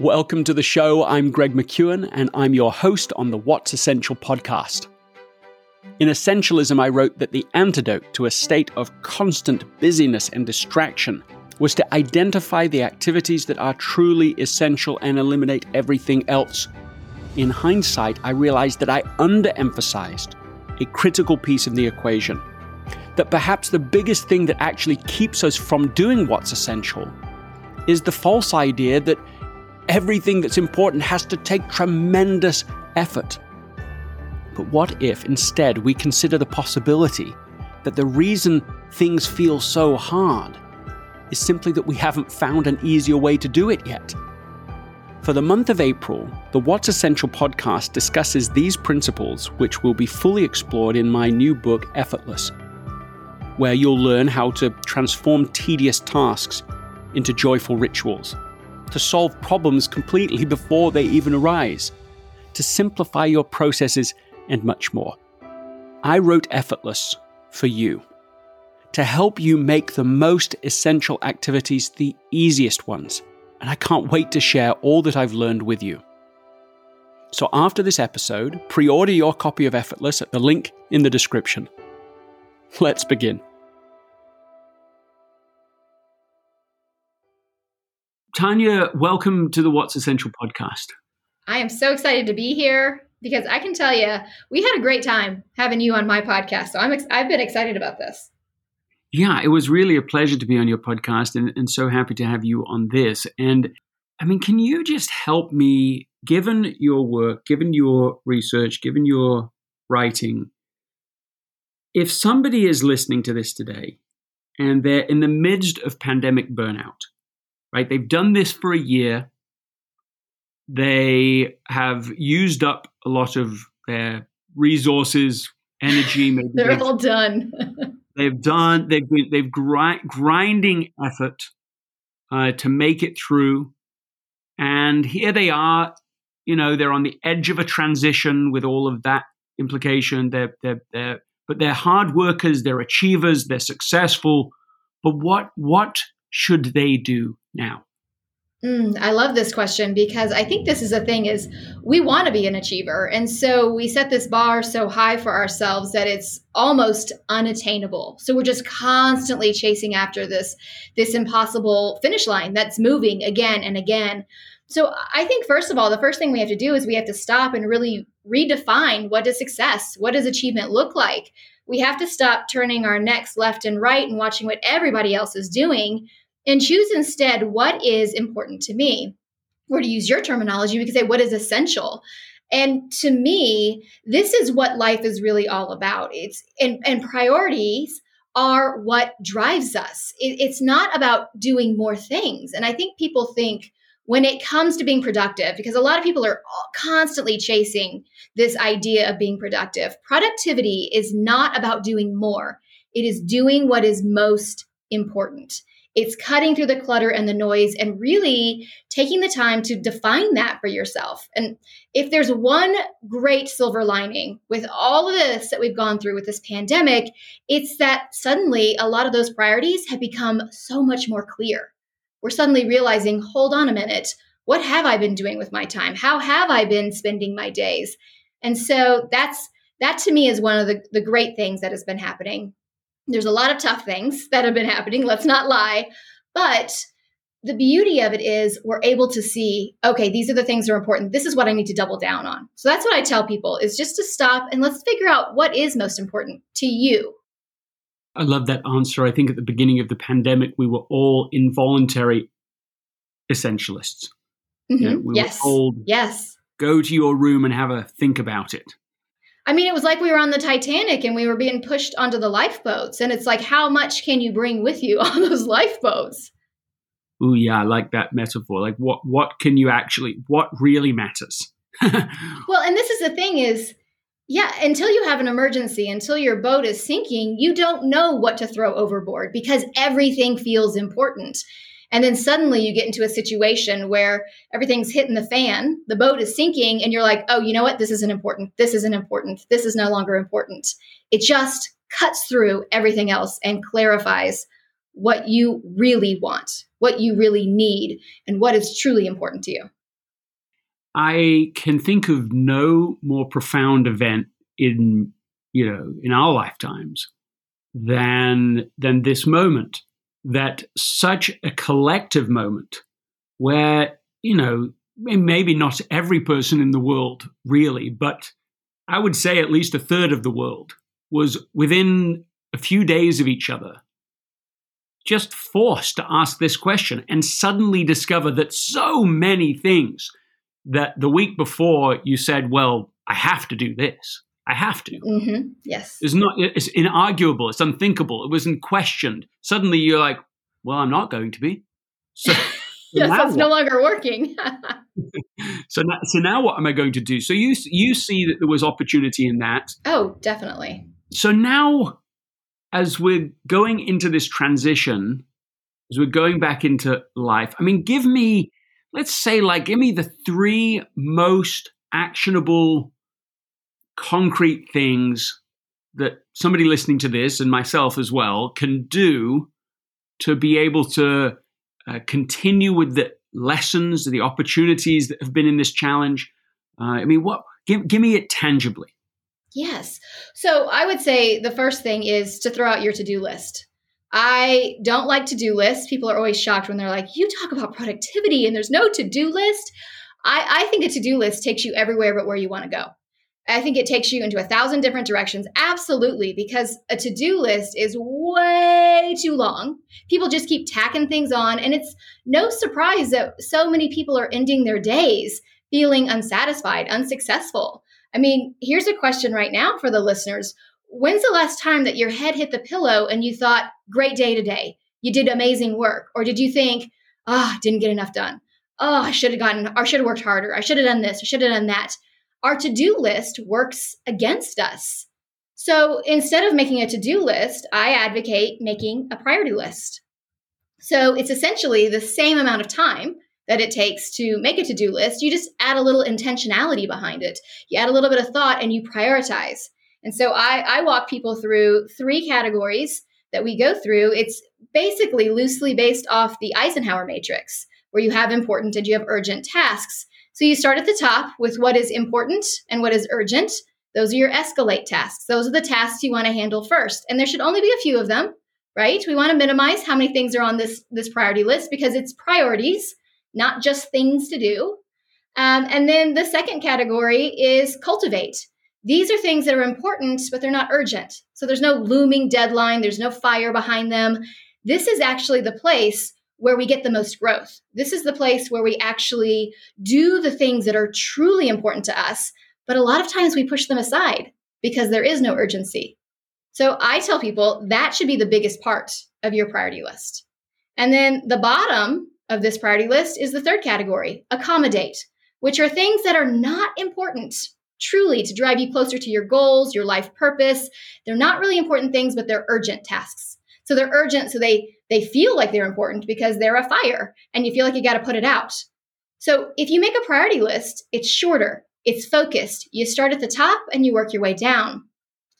Welcome to the show. I'm Greg McKeown, and I'm your host on the What's Essential podcast. In Essentialism, I wrote that the antidote to a state of constant busyness and distraction was to identify the activities that are truly essential and eliminate everything else. In hindsight, I realized that I underemphasized a critical piece of the equation. That perhaps the biggest thing that actually keeps us from doing what's essential is the false idea that everything that's important has to take tremendous effort. But what if instead we consider the possibility that the reason things feel so hard is simply that we haven't found an easier way to do it yet? For the month of April, the What's Essential podcast discusses these principles, which will be fully explored in my new book, Effortless, where you'll learn how to transform tedious tasks into joyful rituals to solve problems completely before they even arise, to simplify your processes, and much more. I wrote Effortless for you, to help you make the most essential activities the easiest ones, and I can't wait to share all that I've learned with you. So, after this episode, pre order your copy of Effortless at the link in the description. Let's begin. Tanya, welcome to the What's Essential podcast. I am so excited to be here because I can tell you we had a great time having you on my podcast. So I'm ex- I've been excited about this. Yeah, it was really a pleasure to be on your podcast and, and so happy to have you on this. And I mean, can you just help me, given your work, given your research, given your writing, if somebody is listening to this today and they're in the midst of pandemic burnout, right? They've done this for a year. They have used up a lot of their resources, energy. Maybe They're all done. they've done. They've been, they've grind, grinding effort uh, to make it through, and here they are. You know, they're on the edge of a transition with all of that implication. They're they're they're but they're hard workers. They're achievers. They're successful. But what what should they do now? Mm, I love this question because I think this is a thing is we want to be an achiever and so we set this bar so high for ourselves that it's almost unattainable. So we're just constantly chasing after this this impossible finish line that's moving again and again. So I think first of all the first thing we have to do is we have to stop and really redefine what does success, what does achievement look like? We have to stop turning our necks left and right and watching what everybody else is doing and choose instead what is important to me. Or to use your terminology, we could say what is essential. And to me, this is what life is really all about. It's and, and priorities are what drives us. It, it's not about doing more things. And I think people think when it comes to being productive, because a lot of people are constantly chasing this idea of being productive, productivity is not about doing more, it is doing what is most important. It's cutting through the clutter and the noise and really taking the time to define that for yourself. And if there's one great silver lining with all of this that we've gone through with this pandemic, it's that suddenly a lot of those priorities have become so much more clear. We're suddenly realizing, hold on a minute, what have I been doing with my time? How have I been spending my days? And so that's that to me is one of the, the great things that has been happening there's a lot of tough things that have been happening, let's not lie. But the beauty of it is we're able to see, okay, these are the things that are important. This is what I need to double down on. So that's what I tell people is just to stop and let's figure out what is most important to you. I love that answer. I think at the beginning of the pandemic, we were all involuntary essentialists. Mm-hmm. You know, we yes. Told, yes. Go to your room and have a think about it. I mean, it was like we were on the Titanic and we were being pushed onto the lifeboats. And it's like, how much can you bring with you on those lifeboats? Oh yeah, I like that metaphor. Like, what what can you actually? What really matters? well, and this is the thing: is yeah, until you have an emergency, until your boat is sinking, you don't know what to throw overboard because everything feels important. And then suddenly you get into a situation where everything's hitting the fan, the boat is sinking, and you're like, oh, you know what? This isn't important. This isn't important. This is no longer important. It just cuts through everything else and clarifies what you really want, what you really need, and what is truly important to you. I can think of no more profound event in you know in our lifetimes than than this moment that such a collective moment where you know maybe not every person in the world really but i would say at least a third of the world was within a few days of each other just forced to ask this question and suddenly discover that so many things that the week before you said well i have to do this I have to. Mm-hmm. Yes. It's not. It's inarguable. It's unthinkable. It wasn't questioned. Suddenly, you're like, "Well, I'm not going to be." So, yes, that's what? no longer working. so now, so now, what am I going to do? So you you see that there was opportunity in that. Oh, definitely. So now, as we're going into this transition, as we're going back into life, I mean, give me, let's say, like, give me the three most actionable concrete things that somebody listening to this and myself as well can do to be able to uh, continue with the lessons, the opportunities that have been in this challenge? Uh, I mean, what? Give, give me it tangibly. Yes. So I would say the first thing is to throw out your to do list. I don't like to do lists. People are always shocked when they're like, you talk about productivity and there's no to do list. I, I think a to do list takes you everywhere but where you want to go. I think it takes you into a thousand different directions. Absolutely, because a to do list is way too long. People just keep tacking things on. And it's no surprise that so many people are ending their days feeling unsatisfied, unsuccessful. I mean, here's a question right now for the listeners When's the last time that your head hit the pillow and you thought, great day today? You did amazing work. Or did you think, ah, oh, didn't get enough done? Oh, I should have gotten, or should have worked harder. I should have done this. I should have done that our to do list works against us. So instead of making a to do list, I advocate making a priority list. So it's essentially the same amount of time that it takes to make a to do list. You just add a little intentionality behind it. You add a little bit of thought and you prioritize. And so I, I walk people through three categories that we go through. It's basically loosely based off the Eisenhower matrix, where you have important and you have urgent tasks. So you start at the top with what is important and what is urgent. Those are your escalate tasks. Those are the tasks you want to handle first. And there should only be a few of them, right? We want to minimize how many things are on this, this priority list because it's priorities, not just things to do. Um, and then the second category is cultivate. These are things that are important, but they're not urgent. So there's no looming deadline, there's no fire behind them. This is actually the place where we get the most growth. This is the place where we actually do the things that are truly important to us. But a lot of times we push them aside because there is no urgency. So I tell people that should be the biggest part of your priority list. And then the bottom of this priority list is the third category accommodate, which are things that are not important truly to drive you closer to your goals, your life purpose. They're not really important things, but they're urgent tasks. So they're urgent, so they they feel like they're important because they're a fire and you feel like you got to put it out. So if you make a priority list, it's shorter, it's focused. You start at the top and you work your way down.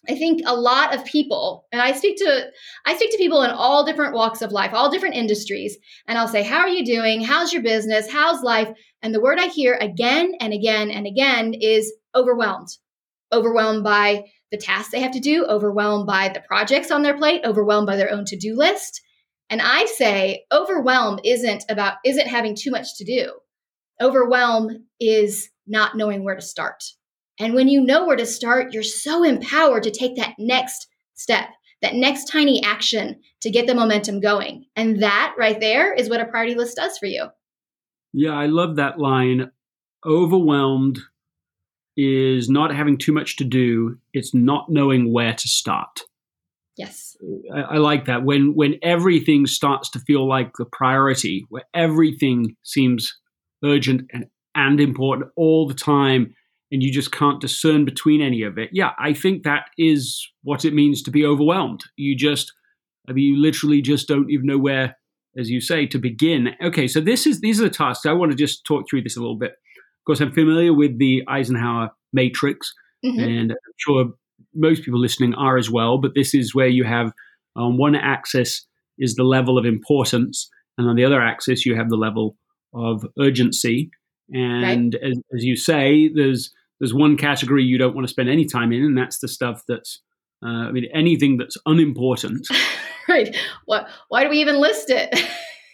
I think a lot of people, and I speak to I speak to people in all different walks of life, all different industries, and I'll say, "How are you doing? How's your business? How's life?" And the word I hear again and again and again is overwhelmed. Overwhelmed by the tasks they have to do, overwhelmed by the projects on their plate, overwhelmed by their own to-do list. And I say overwhelm isn't about isn't having too much to do. Overwhelm is not knowing where to start. And when you know where to start, you're so empowered to take that next step, that next tiny action to get the momentum going. And that right there is what a priority list does for you. Yeah, I love that line. Overwhelmed is not having too much to do, it's not knowing where to start. Yes. I, I, like that when when everything starts to feel like the priority, where everything seems urgent and, and important all the time, and you just can't discern between any of it. Yeah, I think that is what it means to be overwhelmed. You just, I mean, you literally just don't even know where, as you say, to begin. Okay, so this is these are the tasks. I want to just talk through this a little bit. Of course, I'm familiar with the Eisenhower matrix, mm-hmm. and I'm sure most people listening are as well. But this is where you have on one axis is the level of importance, and on the other axis you have the level of urgency. And right. as, as, you say, there's there's one category you don't want to spend any time in, and that's the stuff that's uh, I mean anything that's unimportant. right. What? Why do we even list it?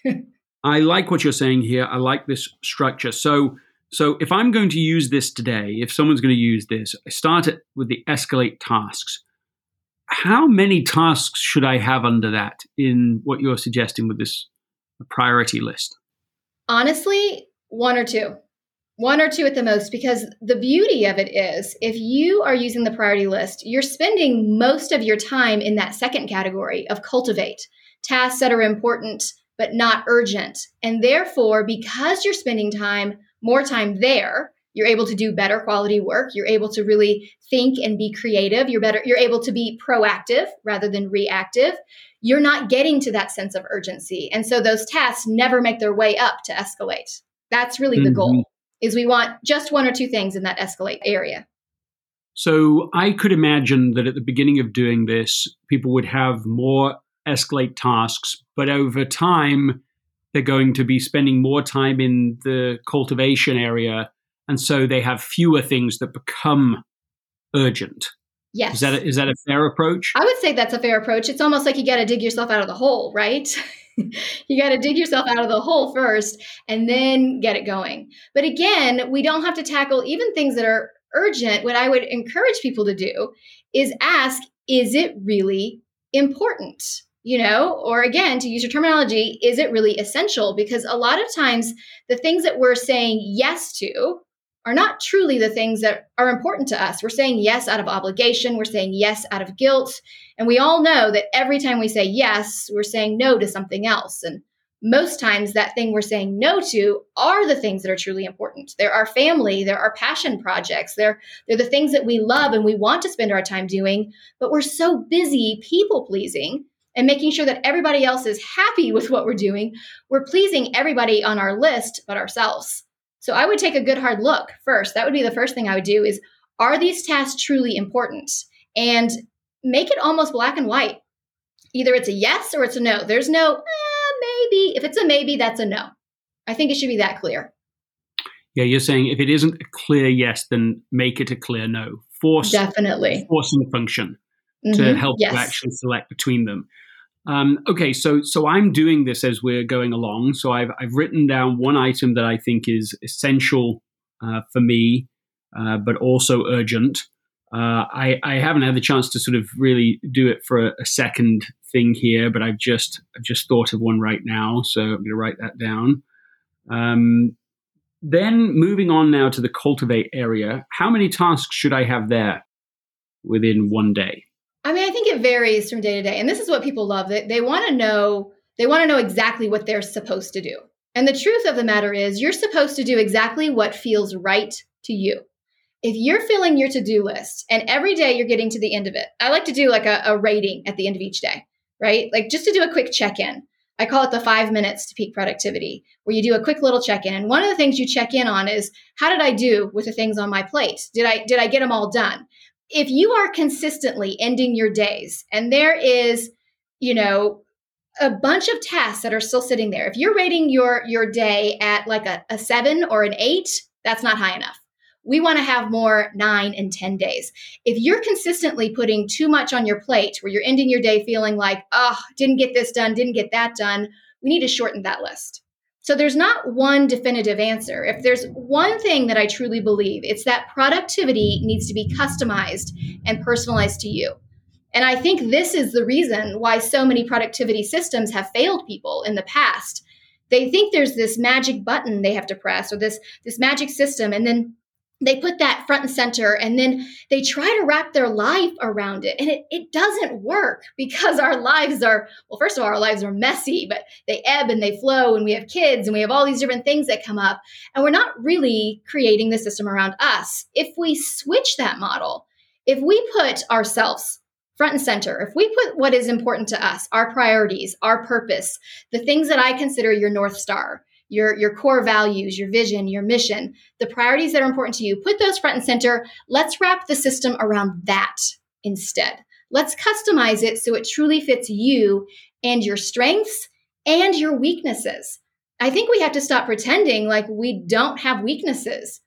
I like what you're saying here. I like this structure. So so if I'm going to use this today, if someone's going to use this, I start it with the escalate tasks. How many tasks should I have under that in what you're suggesting with this priority list? Honestly, one or two. One or two at the most, because the beauty of it is if you are using the priority list, you're spending most of your time in that second category of cultivate tasks that are important but not urgent. And therefore, because you're spending time more time there, you're able to do better quality work. You're able to really think and be creative. You're better, you're able to be proactive rather than reactive. You're not getting to that sense of urgency. And so those tasks never make their way up to escalate. That's really mm-hmm. the goal. Mm-hmm. Is we want just one or two things in that escalate area. So I could imagine that at the beginning of doing this, people would have more escalate tasks, but over time, they're going to be spending more time in the cultivation area. And so they have fewer things that become urgent. Yes. Is that a, is that a fair approach? I would say that's a fair approach. It's almost like you got to dig yourself out of the hole, right? you got to dig yourself out of the hole first and then get it going. But again, we don't have to tackle even things that are urgent. What I would encourage people to do is ask, is it really important? You know, or again, to use your terminology, is it really essential? Because a lot of times the things that we're saying yes to are not truly the things that are important to us. We're saying yes out of obligation, we're saying yes out of guilt. And we all know that every time we say yes, we're saying no to something else. And most times that thing we're saying no to are the things that are truly important. They're our family, they're our passion projects, they're they're the things that we love and we want to spend our time doing, but we're so busy people pleasing and making sure that everybody else is happy with what we're doing, we're pleasing everybody on our list but ourselves. So I would take a good hard look first. That would be the first thing I would do is are these tasks truly important? And make it almost black and white. Either it's a yes or it's a no. There's no eh, maybe. If it's a maybe, that's a no. I think it should be that clear. Yeah, you're saying if it isn't a clear yes, then make it a clear no. Force definitely forcing the function mm-hmm. to help yes. you actually select between them. Um, okay, so so I'm doing this as we're going along. So I've I've written down one item that I think is essential uh, for me, uh, but also urgent. Uh, I I haven't had the chance to sort of really do it for a, a, second thing here, but I've just I've just thought of one right now, so I'm going to write that down. Um, then moving on now to the cultivate area, how many tasks should I have there within one day? I mean, I think it varies from day to day. And this is what people love. They, they want to know, they want to know exactly what they're supposed to do. And the truth of the matter is, you're supposed to do exactly what feels right to you. If you're filling your to do list and every day you're getting to the end of it, I like to do like a, a rating at the end of each day, right? Like just to do a quick check in. I call it the five minutes to peak productivity, where you do a quick little check in. And one of the things you check in on is how did I do with the things on my plate? Did I did I get them all done? If you are consistently ending your days and there is, you know, a bunch of tasks that are still sitting there. If you're rating your your day at like a, a seven or an eight, that's not high enough. We want to have more nine and 10 days. If you're consistently putting too much on your plate where you're ending your day feeling like, oh, didn't get this done, didn't get that done, we need to shorten that list. So there's not one definitive answer. If there's one thing that I truly believe, it's that productivity needs to be customized and personalized to you. And I think this is the reason why so many productivity systems have failed people in the past. They think there's this magic button they have to press or this this magic system and then they put that front and center and then they try to wrap their life around it and it, it doesn't work because our lives are well first of all our lives are messy but they ebb and they flow and we have kids and we have all these different things that come up and we're not really creating the system around us. If we switch that model if we put ourselves front and center if we put what is important to us our priorities our purpose the things that i consider your north star your your core values, your vision, your mission, the priorities that are important to you. Put those front and center. Let's wrap the system around that instead. Let's customize it so it truly fits you and your strengths and your weaknesses. I think we have to stop pretending like we don't have weaknesses.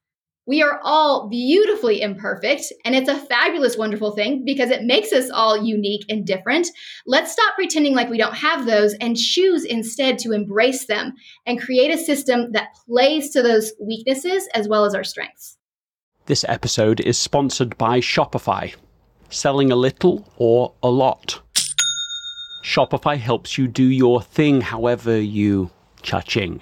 We are all beautifully imperfect, and it's a fabulous, wonderful thing because it makes us all unique and different. Let's stop pretending like we don't have those and choose instead to embrace them and create a system that plays to those weaknesses as well as our strengths. This episode is sponsored by Shopify. Selling a little or a lot. Shopify helps you do your thing however you cha-ching.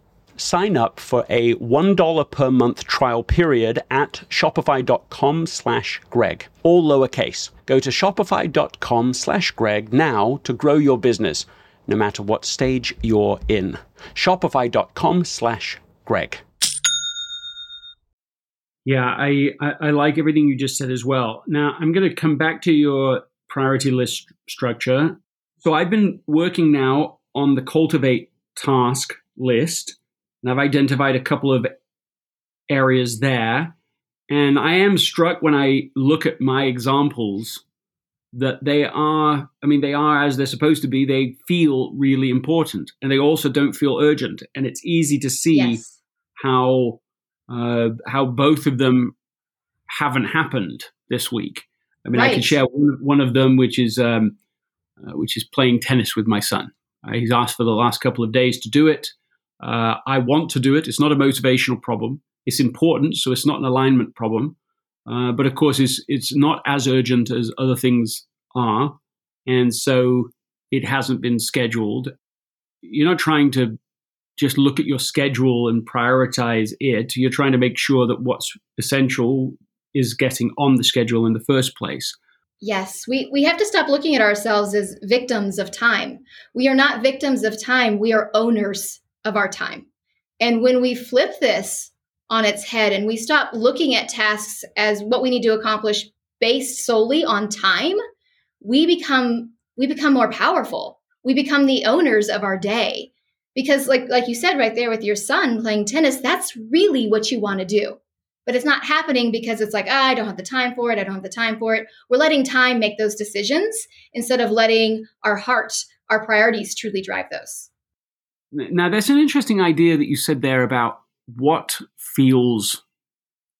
sign up for a $1 per month trial period at shopify.com slash greg. All lowercase. Go to shopify.com slash greg now to grow your business no matter what stage you're in. Shopify.com slash greg. Yeah I, I, I like everything you just said as well. Now i'm going to come back to your priority list structure. So i've been working now on the cultivate task list and I've identified a couple of areas there. And I am struck when I look at my examples that they are, I mean, they are as they're supposed to be. They feel really important and they also don't feel urgent. And it's easy to see yes. how, uh, how both of them haven't happened this week. I mean, right. I can share one, one, of them, which is, um, uh, which is playing tennis with my son. Uh, he's asked for the last couple of days to do it. Uh, I want to do it. It's not a motivational problem. It's important, so it's not an alignment problem. Uh, but of course, it's it's not as urgent as other things are, and so it hasn't been scheduled. You're not trying to just look at your schedule and prioritize it. You're trying to make sure that what's essential is getting on the schedule in the first place. Yes, we, we have to stop looking at ourselves as victims of time. We are not victims of time, we are owners of our time. And when we flip this on its head and we stop looking at tasks as what we need to accomplish based solely on time, we become we become more powerful. We become the owners of our day. Because like like you said right there with your son playing tennis, that's really what you want to do. But it's not happening because it's like, oh, I don't have the time for it. I don't have the time for it. We're letting time make those decisions instead of letting our heart, our priorities truly drive those. Now, there's an interesting idea that you said there about what feels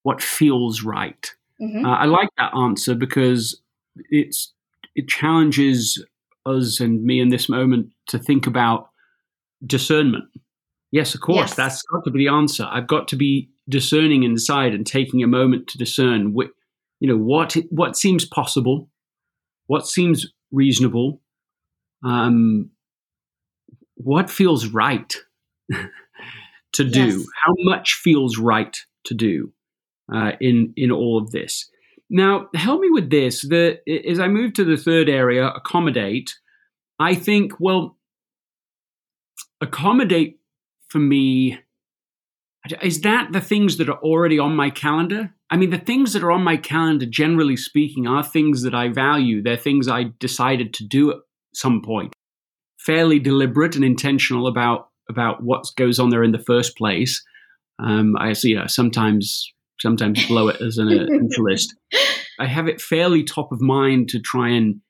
what feels right. Mm-hmm. Uh, I like that answer because it's it challenges us and me in this moment to think about discernment. Yes, of course, yes. that's got to be the answer. I've got to be discerning inside and taking a moment to discern, what, you know, what what seems possible, what seems reasonable, um, what feels right to do? Yes. How much feels right to do uh, in in all of this? Now, help me with this. The as I move to the third area, accommodate. I think well, accommodate for me is that the things that are already on my calendar? I mean, the things that are on my calendar, generally speaking, are things that I value. They're things I decided to do at some point fairly deliberate and intentional about about what goes on there in the first place. Um, I see. Uh, sometimes sometimes blow it as an essentialist. I have it fairly top of mind to try and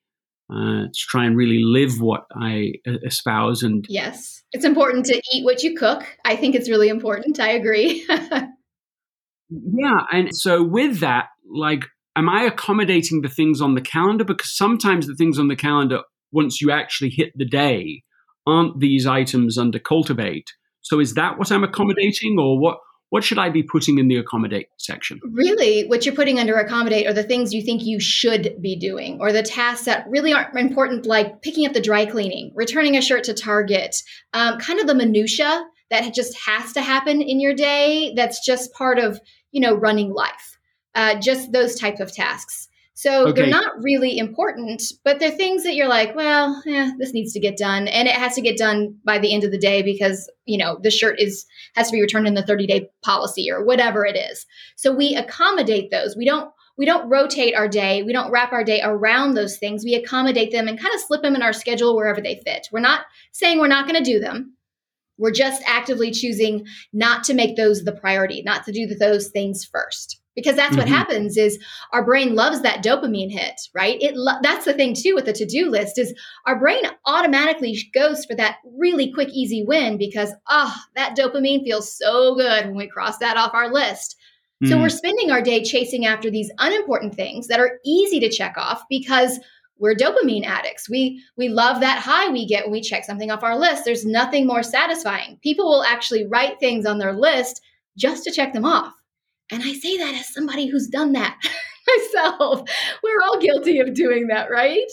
uh, to try and really live what I espouse. And yes, it's important to eat what you cook. I think it's really important. I agree. yeah. And so, with that, like, am I accommodating the things on the calendar? Because sometimes the things on the calendar, once you actually hit the day, aren't these items under cultivate. So, is that what I'm accommodating, or what? what should I be putting in the accommodate section? Really, what you're putting under accommodate are the things you think you should be doing, or the tasks that really aren't important, like picking up the dry cleaning, returning a shirt to Target, um, kind of the minutia that just has to happen in your day. That's just part of you know running life. Uh, just those type of tasks. So okay. they're not really important, but they're things that you're like, well, yeah, this needs to get done, and it has to get done by the end of the day because you know the shirt is has to be returned in the 30 day policy or whatever it is. So we accommodate those. We don't we don't rotate our day. We don't wrap our day around those things. We accommodate them and kind of slip them in our schedule wherever they fit. We're not saying we're not going to do them. We're just actively choosing not to make those the priority, not to do those things first because that's what mm-hmm. happens is our brain loves that dopamine hit right? It lo- that's the thing too with the to-do list is our brain automatically goes for that really quick easy win because ah oh, that dopamine feels so good when we cross that off our list. Mm. so we're spending our day chasing after these unimportant things that are easy to check off because we're dopamine addicts. We we love that high we get when we check something off our list. There's nothing more satisfying. People will actually write things on their list just to check them off and I say that as somebody who's done that myself. We're all guilty of doing that, right?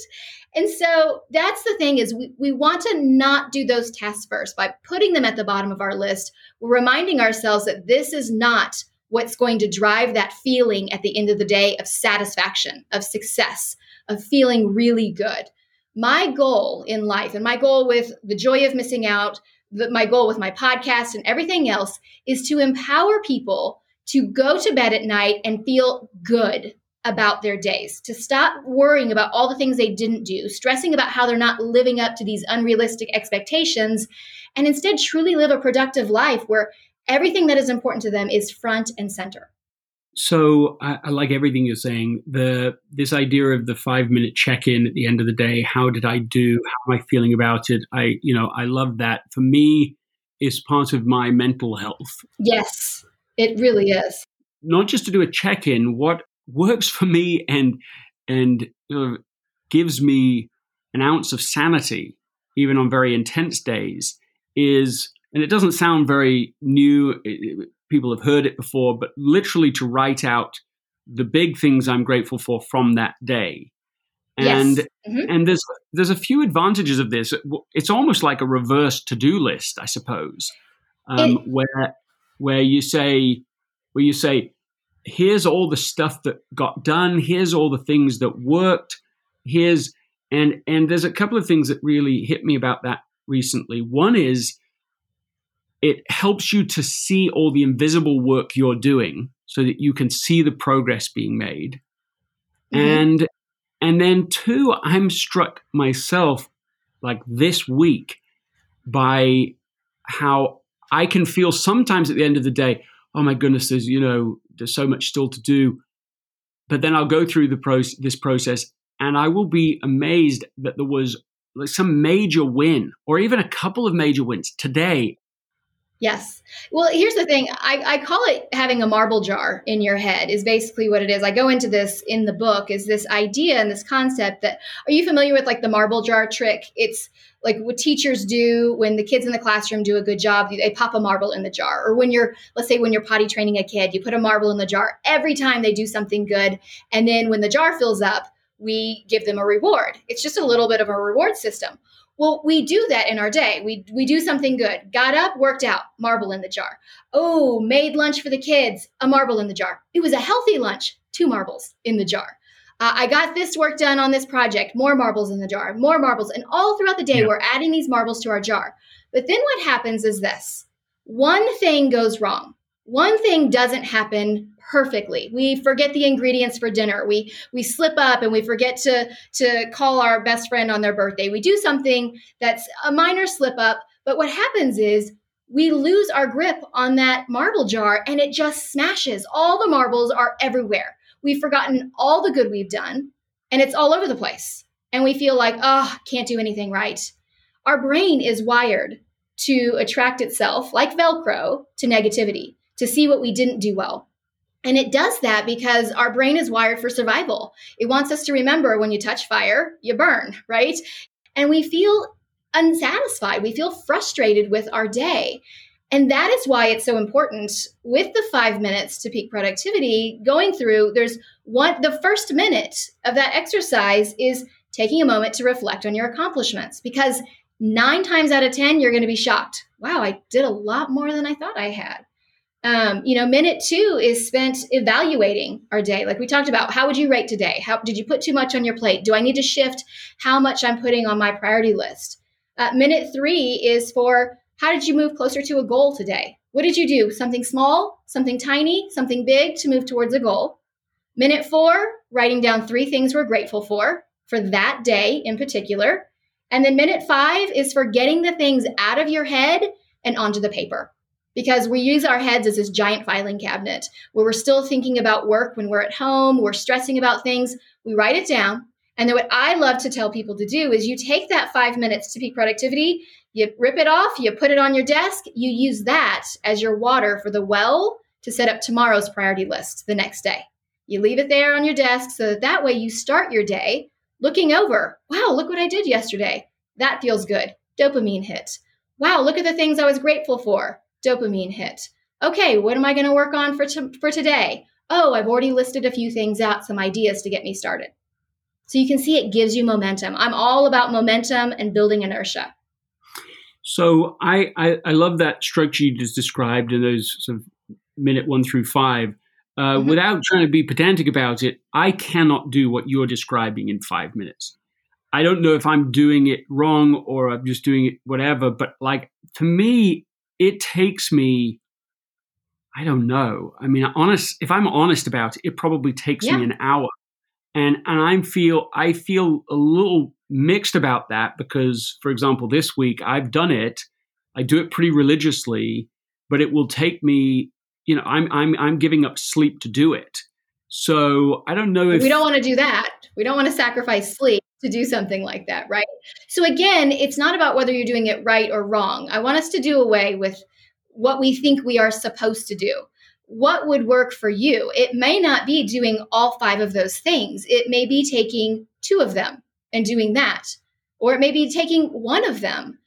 And so that's the thing is we, we want to not do those tasks first by putting them at the bottom of our list. We're reminding ourselves that this is not what's going to drive that feeling at the end of the day of satisfaction, of success, of feeling really good. My goal in life and my goal with the joy of missing out, the, my goal with my podcast and everything else is to empower people to go to bed at night and feel good about their days, to stop worrying about all the things they didn't do, stressing about how they're not living up to these unrealistic expectations, and instead truly live a productive life where everything that is important to them is front and center. So I, I like everything you're saying. The this idea of the five minute check in at the end of the day. How did I do? How am I feeling about it? I you know I love that. For me, is part of my mental health. Yes. It really is. Not just to do a check in, what works for me and and gives me an ounce of sanity, even on very intense days, is, and it doesn't sound very new, it, people have heard it before, but literally to write out the big things I'm grateful for from that day. And yes. mm-hmm. and there's there's a few advantages of this. It's almost like a reverse to do list, I suppose, um, it, where where you say where you say here's all the stuff that got done. Here's all the things that worked. Here's and and there's a couple of things that really hit me about that recently. One is it helps you to see all the invisible work you're doing so that you can see the progress being made. Mm-hmm. and and then two i'm struck myself like this week by how I can feel sometimes at the end of the day, oh my goodness, there's you know there's so much still to do. But then I'll go through the pro- this process, and I will be amazed that there was like some major win, or even a couple of major wins today. Yes. Well, here's the thing. I, I call it having a marble jar in your head is basically what it is. I go into this in the book is this idea and this concept that are you familiar with like the marble jar trick? It's like what teachers do when the kids in the classroom do a good job, they pop a marble in the jar. Or when you're, let's say, when you're potty training a kid, you put a marble in the jar every time they do something good. And then when the jar fills up, we give them a reward. It's just a little bit of a reward system. Well, we do that in our day. We we do something good. Got up, worked out, marble in the jar. Oh, made lunch for the kids, a marble in the jar. It was a healthy lunch, two marbles in the jar. Uh, I got this work done on this project, more marbles in the jar, more marbles. And all throughout the day, yeah. we're adding these marbles to our jar. But then what happens is this one thing goes wrong. One thing doesn't happen perfectly. We forget the ingredients for dinner. We we slip up and we forget to to call our best friend on their birthday. We do something that's a minor slip up, but what happens is we lose our grip on that marble jar and it just smashes. All the marbles are everywhere. We've forgotten all the good we've done, and it's all over the place. and we feel like, oh, can't do anything right. Our brain is wired to attract itself, like Velcro, to negativity, to see what we didn't do well. And it does that because our brain is wired for survival. It wants us to remember when you touch fire, you burn, right? And we feel unsatisfied. We feel frustrated with our day. And that is why it's so important with the five minutes to peak productivity going through. There's one, the first minute of that exercise is taking a moment to reflect on your accomplishments because nine times out of 10, you're going to be shocked. Wow, I did a lot more than I thought I had. Um, you know, minute two is spent evaluating our day. Like we talked about, how would you rate today? How did you put too much on your plate? Do I need to shift how much I'm putting on my priority list? Uh, minute three is for how did you move closer to a goal today? What did you do? Something small, something tiny, something big to move towards a goal. Minute four, writing down three things we're grateful for for that day in particular. And then minute five is for getting the things out of your head and onto the paper. Because we use our heads as this giant filing cabinet where we're still thinking about work when we're at home, we're stressing about things. We write it down. And then what I love to tell people to do is you take that five minutes to peak productivity, you rip it off, you put it on your desk, you use that as your water for the well to set up tomorrow's priority list the next day. You leave it there on your desk so that that way you start your day looking over. Wow, look what I did yesterday. That feels good. Dopamine hit. Wow, look at the things I was grateful for. Dopamine hit. Okay, what am I going to work on for, t- for today? Oh, I've already listed a few things out, some ideas to get me started. So you can see it gives you momentum. I'm all about momentum and building inertia. So I, I, I love that structure you just described in those sort of minute one through five. Uh, mm-hmm. Without trying to be pedantic about it, I cannot do what you're describing in five minutes. I don't know if I'm doing it wrong or I'm just doing it whatever, but like for me, it takes me, I don't know. I mean, honest, if I'm honest about it, it probably takes yeah. me an hour. And and I feel I feel a little mixed about that because, for example, this week I've done it. I do it pretty religiously, but it will take me you know, I'm I'm I'm giving up sleep to do it. So I don't know if we don't want to do that. We don't want to sacrifice sleep to do something like that, right? So again, it's not about whether you're doing it right or wrong. I want us to do away with what we think we are supposed to do. What would work for you? It may not be doing all five of those things. It may be taking two of them and doing that. Or it may be taking one of them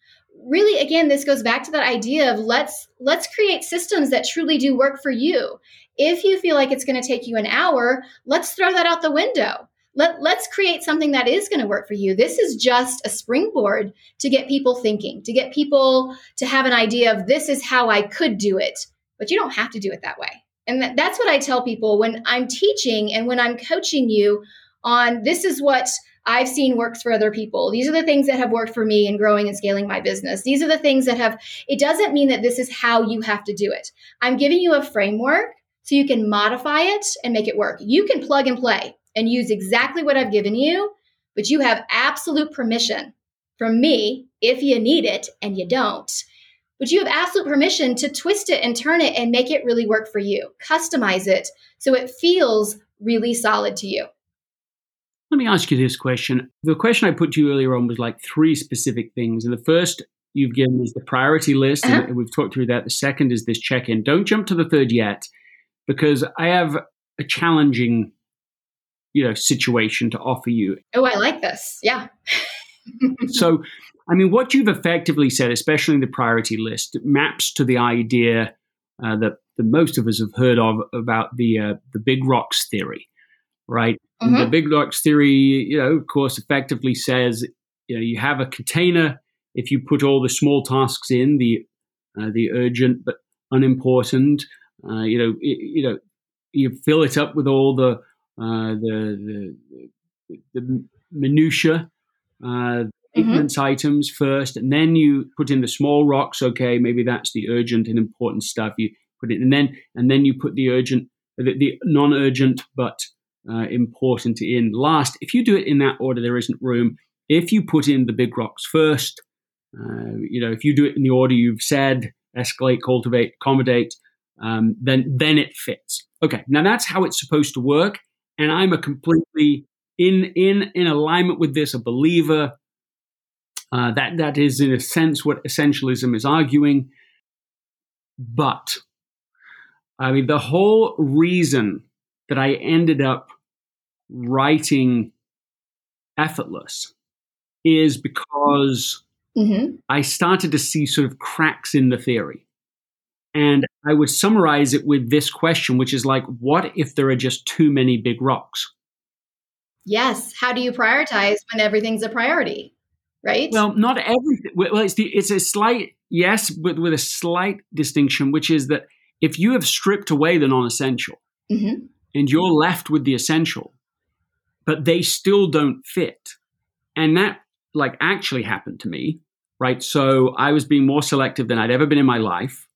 really again this goes back to that idea of let's let's create systems that truly do work for you if you feel like it's going to take you an hour let's throw that out the window Let, let's create something that is going to work for you this is just a springboard to get people thinking to get people to have an idea of this is how i could do it but you don't have to do it that way and that, that's what i tell people when i'm teaching and when i'm coaching you on this is what I've seen works for other people. These are the things that have worked for me in growing and scaling my business. These are the things that have, it doesn't mean that this is how you have to do it. I'm giving you a framework so you can modify it and make it work. You can plug and play and use exactly what I've given you, but you have absolute permission from me if you need it and you don't. But you have absolute permission to twist it and turn it and make it really work for you. Customize it so it feels really solid to you. Let me ask you this question. The question I put to you earlier on was like three specific things. And the first you've given is the priority list, uh-huh. and we've talked through that. The second is this check in. Don't jump to the third yet, because I have a challenging you know situation to offer you oh i like this yeah so i mean what you've effectively said especially in the priority list maps to the idea uh, that, that most of us have heard of about the uh, the big rocks theory right Mm-hmm. The big rocks theory, you know, of course, effectively says you know you have a container. If you put all the small tasks in, the uh, the urgent but unimportant, uh, you know, it, you know, you fill it up with all the uh, the, the, the minutia, uh, mm-hmm. items first, and then you put in the small rocks. Okay, maybe that's the urgent and important stuff. You put it, and then and then you put the urgent, the, the non-urgent but uh, important in last. If you do it in that order, there isn't room. If you put in the big rocks first, uh, you know, if you do it in the order you've said, escalate, cultivate, accommodate, um, then then it fits. Okay, now that's how it's supposed to work, and I'm a completely in in in alignment with this, a believer. Uh, that that is in a sense what essentialism is arguing. But I mean, the whole reason that I ended up writing effortless is because mm-hmm. I started to see sort of cracks in the theory. And I would summarize it with this question, which is like, what if there are just too many big rocks? Yes. How do you prioritize when everything's a priority? Right? Well, not everything. Well, it's, the, it's a slight, yes, but with a slight distinction, which is that if you have stripped away the non essential mm-hmm. and you're left with the essential, but they still don't fit, and that like actually happened to me, right? So I was being more selective than I'd ever been in my life.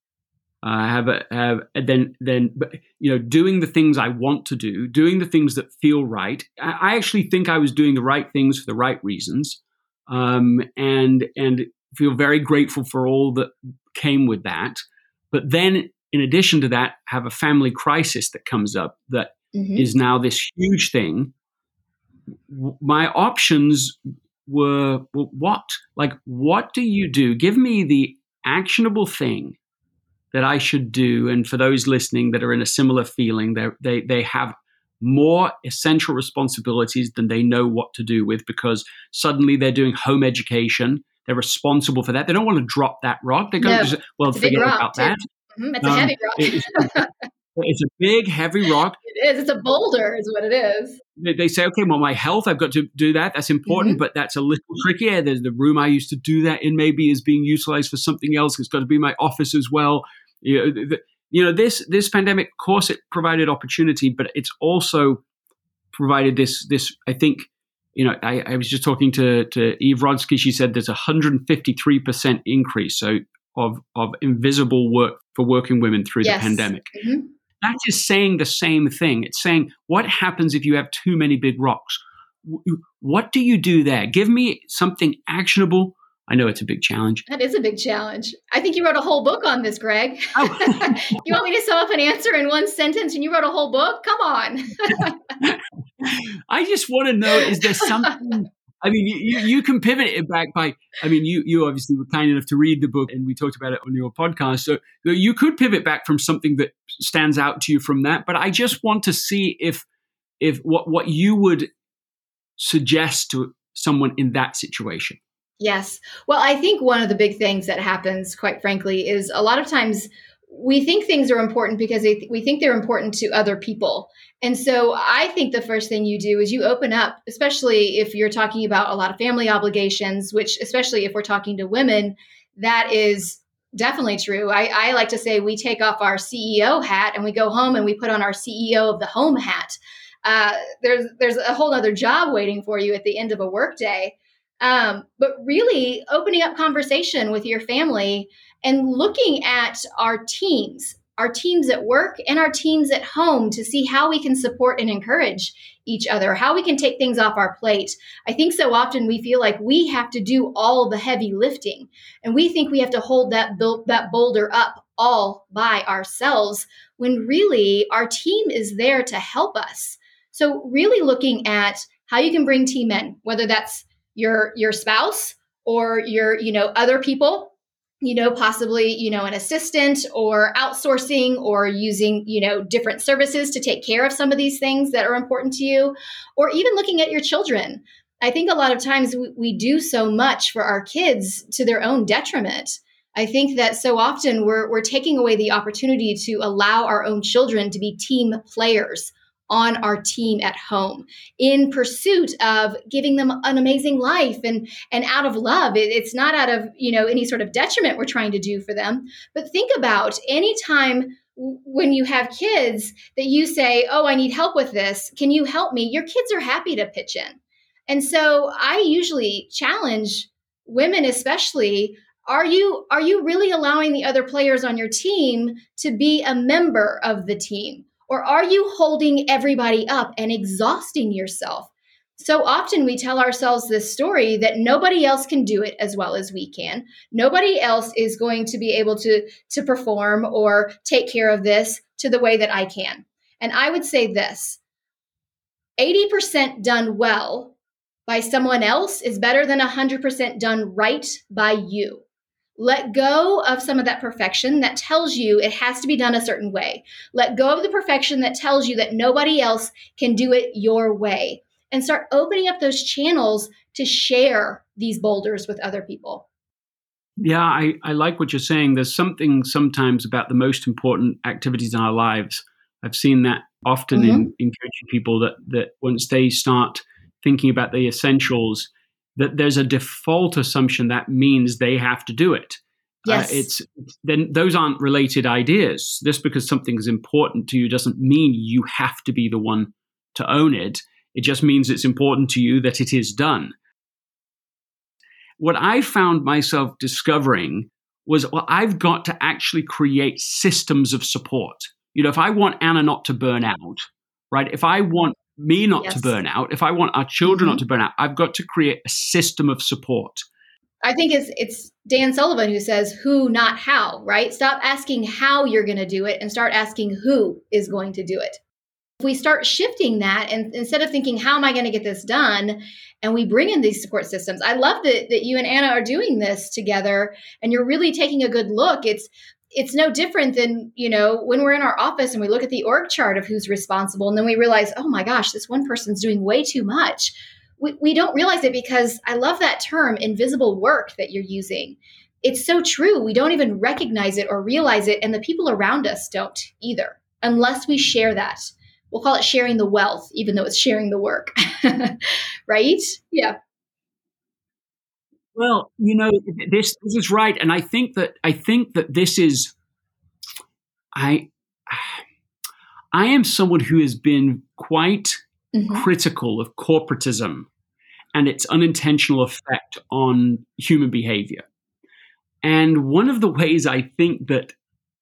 I uh, have, a, have then then you know doing the things I want to do, doing the things that feel right. I, actually think I was doing the right things for the right reasons, um, and and feel very grateful for all that came with that. But then, in addition to that, have a family crisis that comes up that mm-hmm. is now this huge thing. My options were, were what? Like, what do you do? Give me the actionable thing that I should do. And for those listening that are in a similar feeling, they they have more essential responsibilities than they know what to do with because suddenly they're doing home education. They're responsible for that. They don't want to drop that rock. They're going no, to well forget about too. that. Mm-hmm, it's um, a heavy rock. it's, it's a big, heavy rock. It is. It's a boulder, is what it is. They say, okay, well, my health, I've got to do that. That's important, mm-hmm. but that's a little trickier. There's the room I used to do that in, maybe is being utilized for something else. It's got to be my office as well. You know, the, you know this this pandemic, of course, it provided opportunity, but it's also provided this this. I think you know, I, I was just talking to to Eve Rodsky. She said there's a 153 percent increase so of of invisible work for working women through yes. the pandemic. Mm-hmm. That is saying the same thing. It's saying what happens if you have too many big rocks. What do you do there? Give me something actionable I know it's a big challenge. That is a big challenge. I think you wrote a whole book on this, Greg. Oh. you want me to sum up an answer in one sentence and you wrote a whole book? Come on. I just want to know is there something I mean, you, you can pivot it back by, I mean, you, you obviously were kind enough to read the book and we talked about it on your podcast. So you could pivot back from something that stands out to you from that. But I just want to see if, if what, what you would suggest to someone in that situation. Yes. Well, I think one of the big things that happens, quite frankly, is a lot of times we think things are important because we think they're important to other people. And so I think the first thing you do is you open up, especially if you're talking about a lot of family obligations, which, especially if we're talking to women, that is definitely true. I, I like to say we take off our CEO hat and we go home and we put on our CEO of the home hat. Uh, there's there's a whole other job waiting for you at the end of a workday. Um, but really opening up conversation with your family and looking at our teams, our teams at work and our teams at home to see how we can support and encourage each other, how we can take things off our plate. I think so often we feel like we have to do all the heavy lifting and we think we have to hold that that boulder up all by ourselves when really our team is there to help us. So really looking at how you can bring team in, whether that's your your spouse or your you know other people you know possibly you know an assistant or outsourcing or using you know different services to take care of some of these things that are important to you or even looking at your children. I think a lot of times we, we do so much for our kids to their own detriment. I think that so often we're, we're taking away the opportunity to allow our own children to be team players on our team at home in pursuit of giving them an amazing life and and out of love. It, it's not out of you know any sort of detriment we're trying to do for them. But think about anytime when you have kids that you say oh i need help with this. Can you help me? Your kids are happy to pitch in. And so i usually challenge women especially are you are you really allowing the other players on your team to be a member of the team or are you holding everybody up and exhausting yourself? So often we tell ourselves this story that nobody else can do it as well as we can. Nobody else is going to be able to, to perform or take care of this to the way that I can. And I would say this 80% done well by someone else is better than 100% done right by you. Let go of some of that perfection that tells you it has to be done a certain way. Let go of the perfection that tells you that nobody else can do it your way. And start opening up those channels to share these boulders with other people. Yeah, I, I like what you're saying. There's something sometimes about the most important activities in our lives. I've seen that often mm-hmm. in, in coaching people that, that once they start thinking about the essentials, that there's a default assumption that means they have to do it. Uh, yes. Uh, it's then those aren't related ideas. Just because something is important to you doesn't mean you have to be the one to own it. It just means it's important to you that it is done. What I found myself discovering was well, I've got to actually create systems of support. You know, if I want Anna not to burn out, right? If I want me not yes. to burn out, if I want our children mm-hmm. not to burn out, I've got to create a system of support. I think it's it's Dan Sullivan who says who not how, right? Stop asking how you're going to do it and start asking who is going to do it. If we start shifting that and instead of thinking how am I going to get this done and we bring in these support systems. I love that that you and Anna are doing this together and you're really taking a good look. It's it's no different than you know when we're in our office and we look at the org chart of who's responsible and then we realize oh my gosh this one person's doing way too much. We, we don't realize it because i love that term invisible work that you're using. It's so true we don't even recognize it or realize it and the people around us don't either unless we share that. We'll call it sharing the wealth even though it's sharing the work. Right? Yeah well, you know, this this is right, and I think that I think that this is, I, I am someone who has been quite mm-hmm. critical of corporatism and its unintentional effect on human behavior. And one of the ways I think that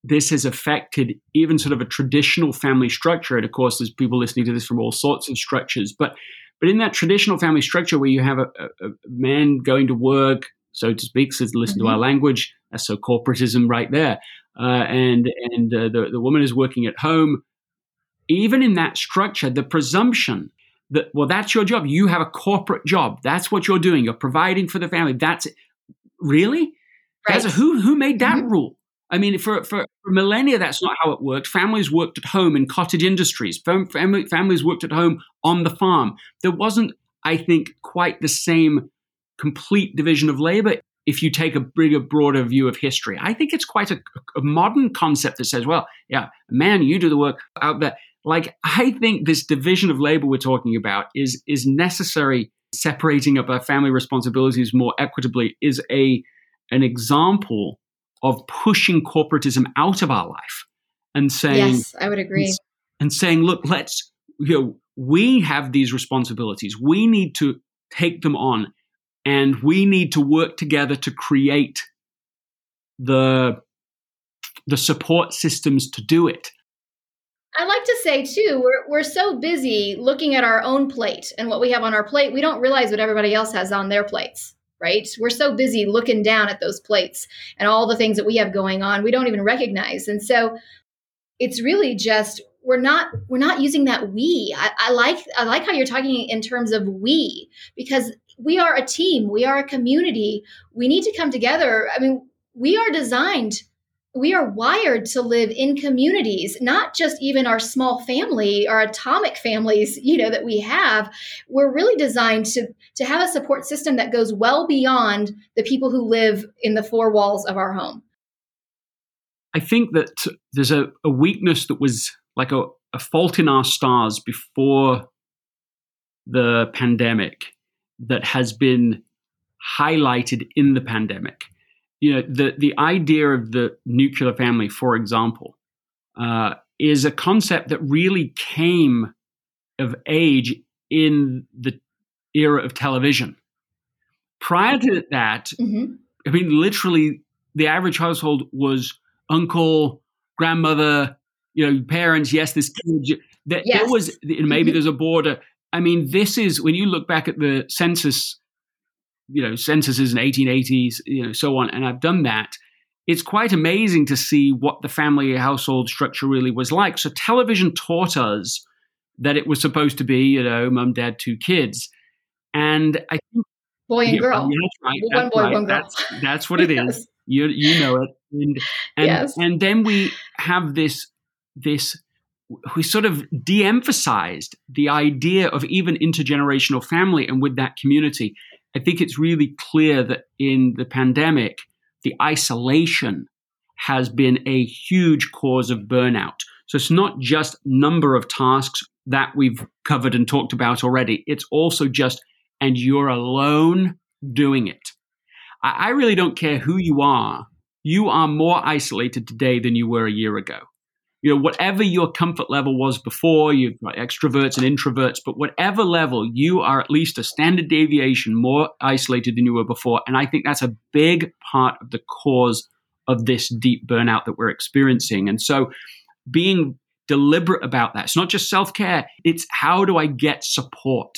this has affected even sort of a traditional family structure, and of course, there's people listening to this from all sorts of structures, but but in that traditional family structure where you have a, a, a man going to work, so to speak, says listen mm-hmm. to our language, that's so corporatism right there, uh, and and uh, the the woman is working at home. Even in that structure, the presumption that well, that's your job. You have a corporate job. That's what you're doing. You're providing for the family. That's it. really. Right. That's a, who who made that mm-hmm. rule? I mean, for, for, for, millennia, that's not how it worked. Families worked at home in cottage industries. Families worked at home on the farm. There wasn't, I think, quite the same complete division of labor if you take a bigger, broader view of history. I think it's quite a, a modern concept that says, well, yeah, man, you do the work out there. Like, I think this division of labor we're talking about is, is necessary. Separating up our family responsibilities more equitably is a, an example of pushing corporatism out of our life and saying, yes, I would agree. And, and saying, look, let's, you know, we have these responsibilities. We need to take them on and we need to work together to create the the support systems to do it. I like to say too, we're we're so busy looking at our own plate and what we have on our plate, we don't realize what everybody else has on their plates right? We're so busy looking down at those plates and all the things that we have going on, we don't even recognize. And so it's really just we're not we're not using that we. I, I like I like how you're talking in terms of we because we are a team, we are a community. We need to come together. I mean, we are designed we are wired to live in communities not just even our small family our atomic families you know that we have. We're really designed to to have a support system that goes well beyond the people who live in the four walls of our home. I think that there's a, a weakness that was like a, a fault in our stars before the pandemic that has been highlighted in the pandemic you know the the idea of the nuclear family, for example, uh, is a concept that really came of age in the era of television. Prior to that, mm-hmm. I mean, literally, the average household was uncle, grandmother, you know, parents. Yes, this kid. There, yes. there was maybe mm-hmm. there's a boarder. I mean, this is when you look back at the census you know censuses in 1880s you know so on and i've done that it's quite amazing to see what the family household structure really was like so television taught us that it was supposed to be, you know, mom, dad, two kids. And I think boy and girl. Yeah, that's right. One that's boy, right. one girl. That's, that's what it yes. is. You you know it. And and, yes. and then we have this this we sort of de-emphasized the idea of even intergenerational family and with that community. I think it's really clear that in the pandemic, the isolation has been a huge cause of burnout. So it's not just number of tasks that we've covered and talked about already. It's also just, and you're alone doing it. I, really don't care who you are. You are more isolated today than you were a year ago. You know, whatever your comfort level was before, you've got extroverts and introverts, but whatever level, you are at least a standard deviation more isolated than you were before. And I think that's a big part of the cause of this deep burnout that we're experiencing. And so being deliberate about that. It's not just self care, it's how do I get support?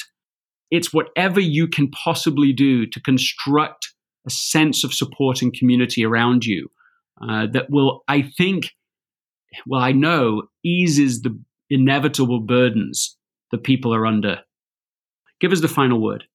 It's whatever you can possibly do to construct a sense of support and community around you uh, that will, I think, well, I know, eases the inevitable burdens that people are under. Give us the final word.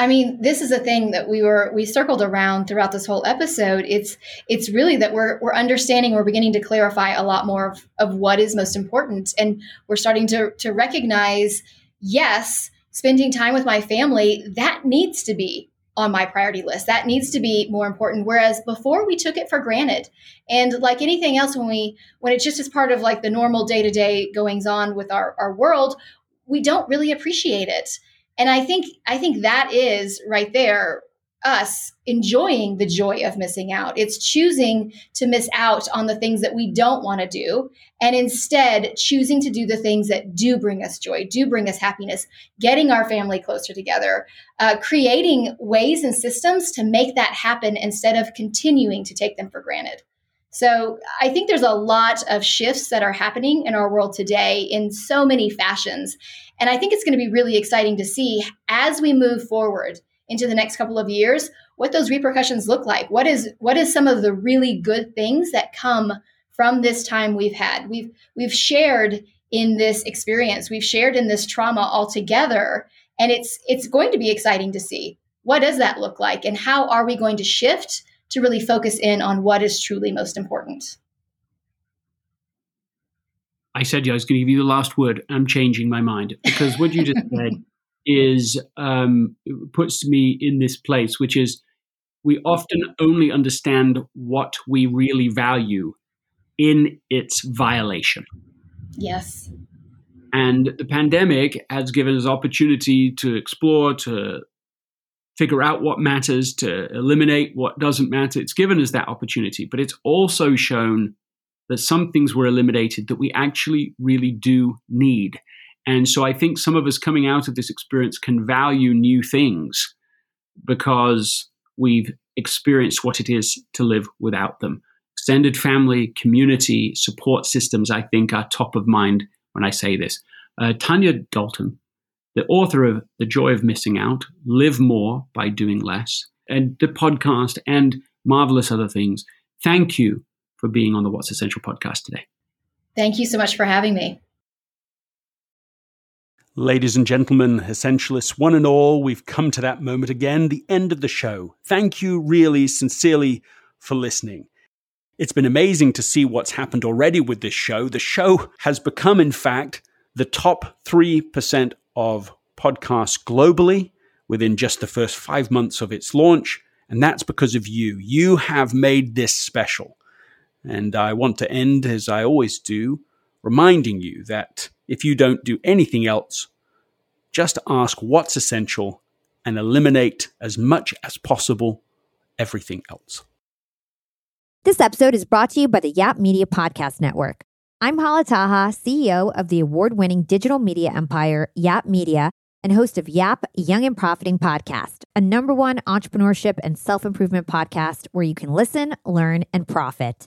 I mean, this is a thing that we were we circled around throughout this whole episode. It's it's really that we're we're understanding, we're beginning to clarify a lot more of, of what is most important. And we're starting to to recognize, yes, spending time with my family, that needs to be on my priority list. That needs to be more important. Whereas before we took it for granted. And like anything else, when we when it's just as part of like the normal day-to-day goings on with our, our world, we don't really appreciate it and i think i think that is right there us enjoying the joy of missing out it's choosing to miss out on the things that we don't want to do and instead choosing to do the things that do bring us joy do bring us happiness getting our family closer together uh, creating ways and systems to make that happen instead of continuing to take them for granted so I think there's a lot of shifts that are happening in our world today in so many fashions. And I think it's going to be really exciting to see as we move forward into the next couple of years what those repercussions look like. What is what is some of the really good things that come from this time we've had? We've we've shared in this experience. We've shared in this trauma all together and it's it's going to be exciting to see. What does that look like and how are we going to shift to really focus in on what is truly most important? I said I was going to give you the last word. I'm changing my mind because what you just said is um, puts me in this place, which is we often only understand what we really value in its violation. Yes. And the pandemic has given us opportunity to explore, to figure out what matters, to eliminate what doesn't matter. It's given us that opportunity, but it's also shown that some things were eliminated that we actually really do need. And so I think some of us coming out of this experience can value new things because we've experienced what it is to live without them. Extended family, community, support systems, I think, are top of mind when I say this. Uh, Tanya Dalton, the author of The Joy of Missing Out, Live More by Doing Less, and the podcast and marvelous other things. Thank you for being on the What's Essential podcast today. Thank you so much for having me. Ladies and gentlemen, essentialists, one and all, we've come to that moment again, the end of the show. Thank you really sincerely for listening. It's been amazing to see what's happened already with this show. The show has become, in fact, the top 3% of podcasts globally within just the first five months of its launch. And that's because of you. You have made this special. And I want to end, as I always do, reminding you that if you don't do anything else, just ask what's essential and eliminate as much as possible everything else. This episode is brought to you by the Yap Media Podcast Network. I'm Hala Taha, CEO of the award winning digital media empire, Yap Media, and host of Yap Young and Profiting Podcast, a number one entrepreneurship and self improvement podcast where you can listen, learn, and profit.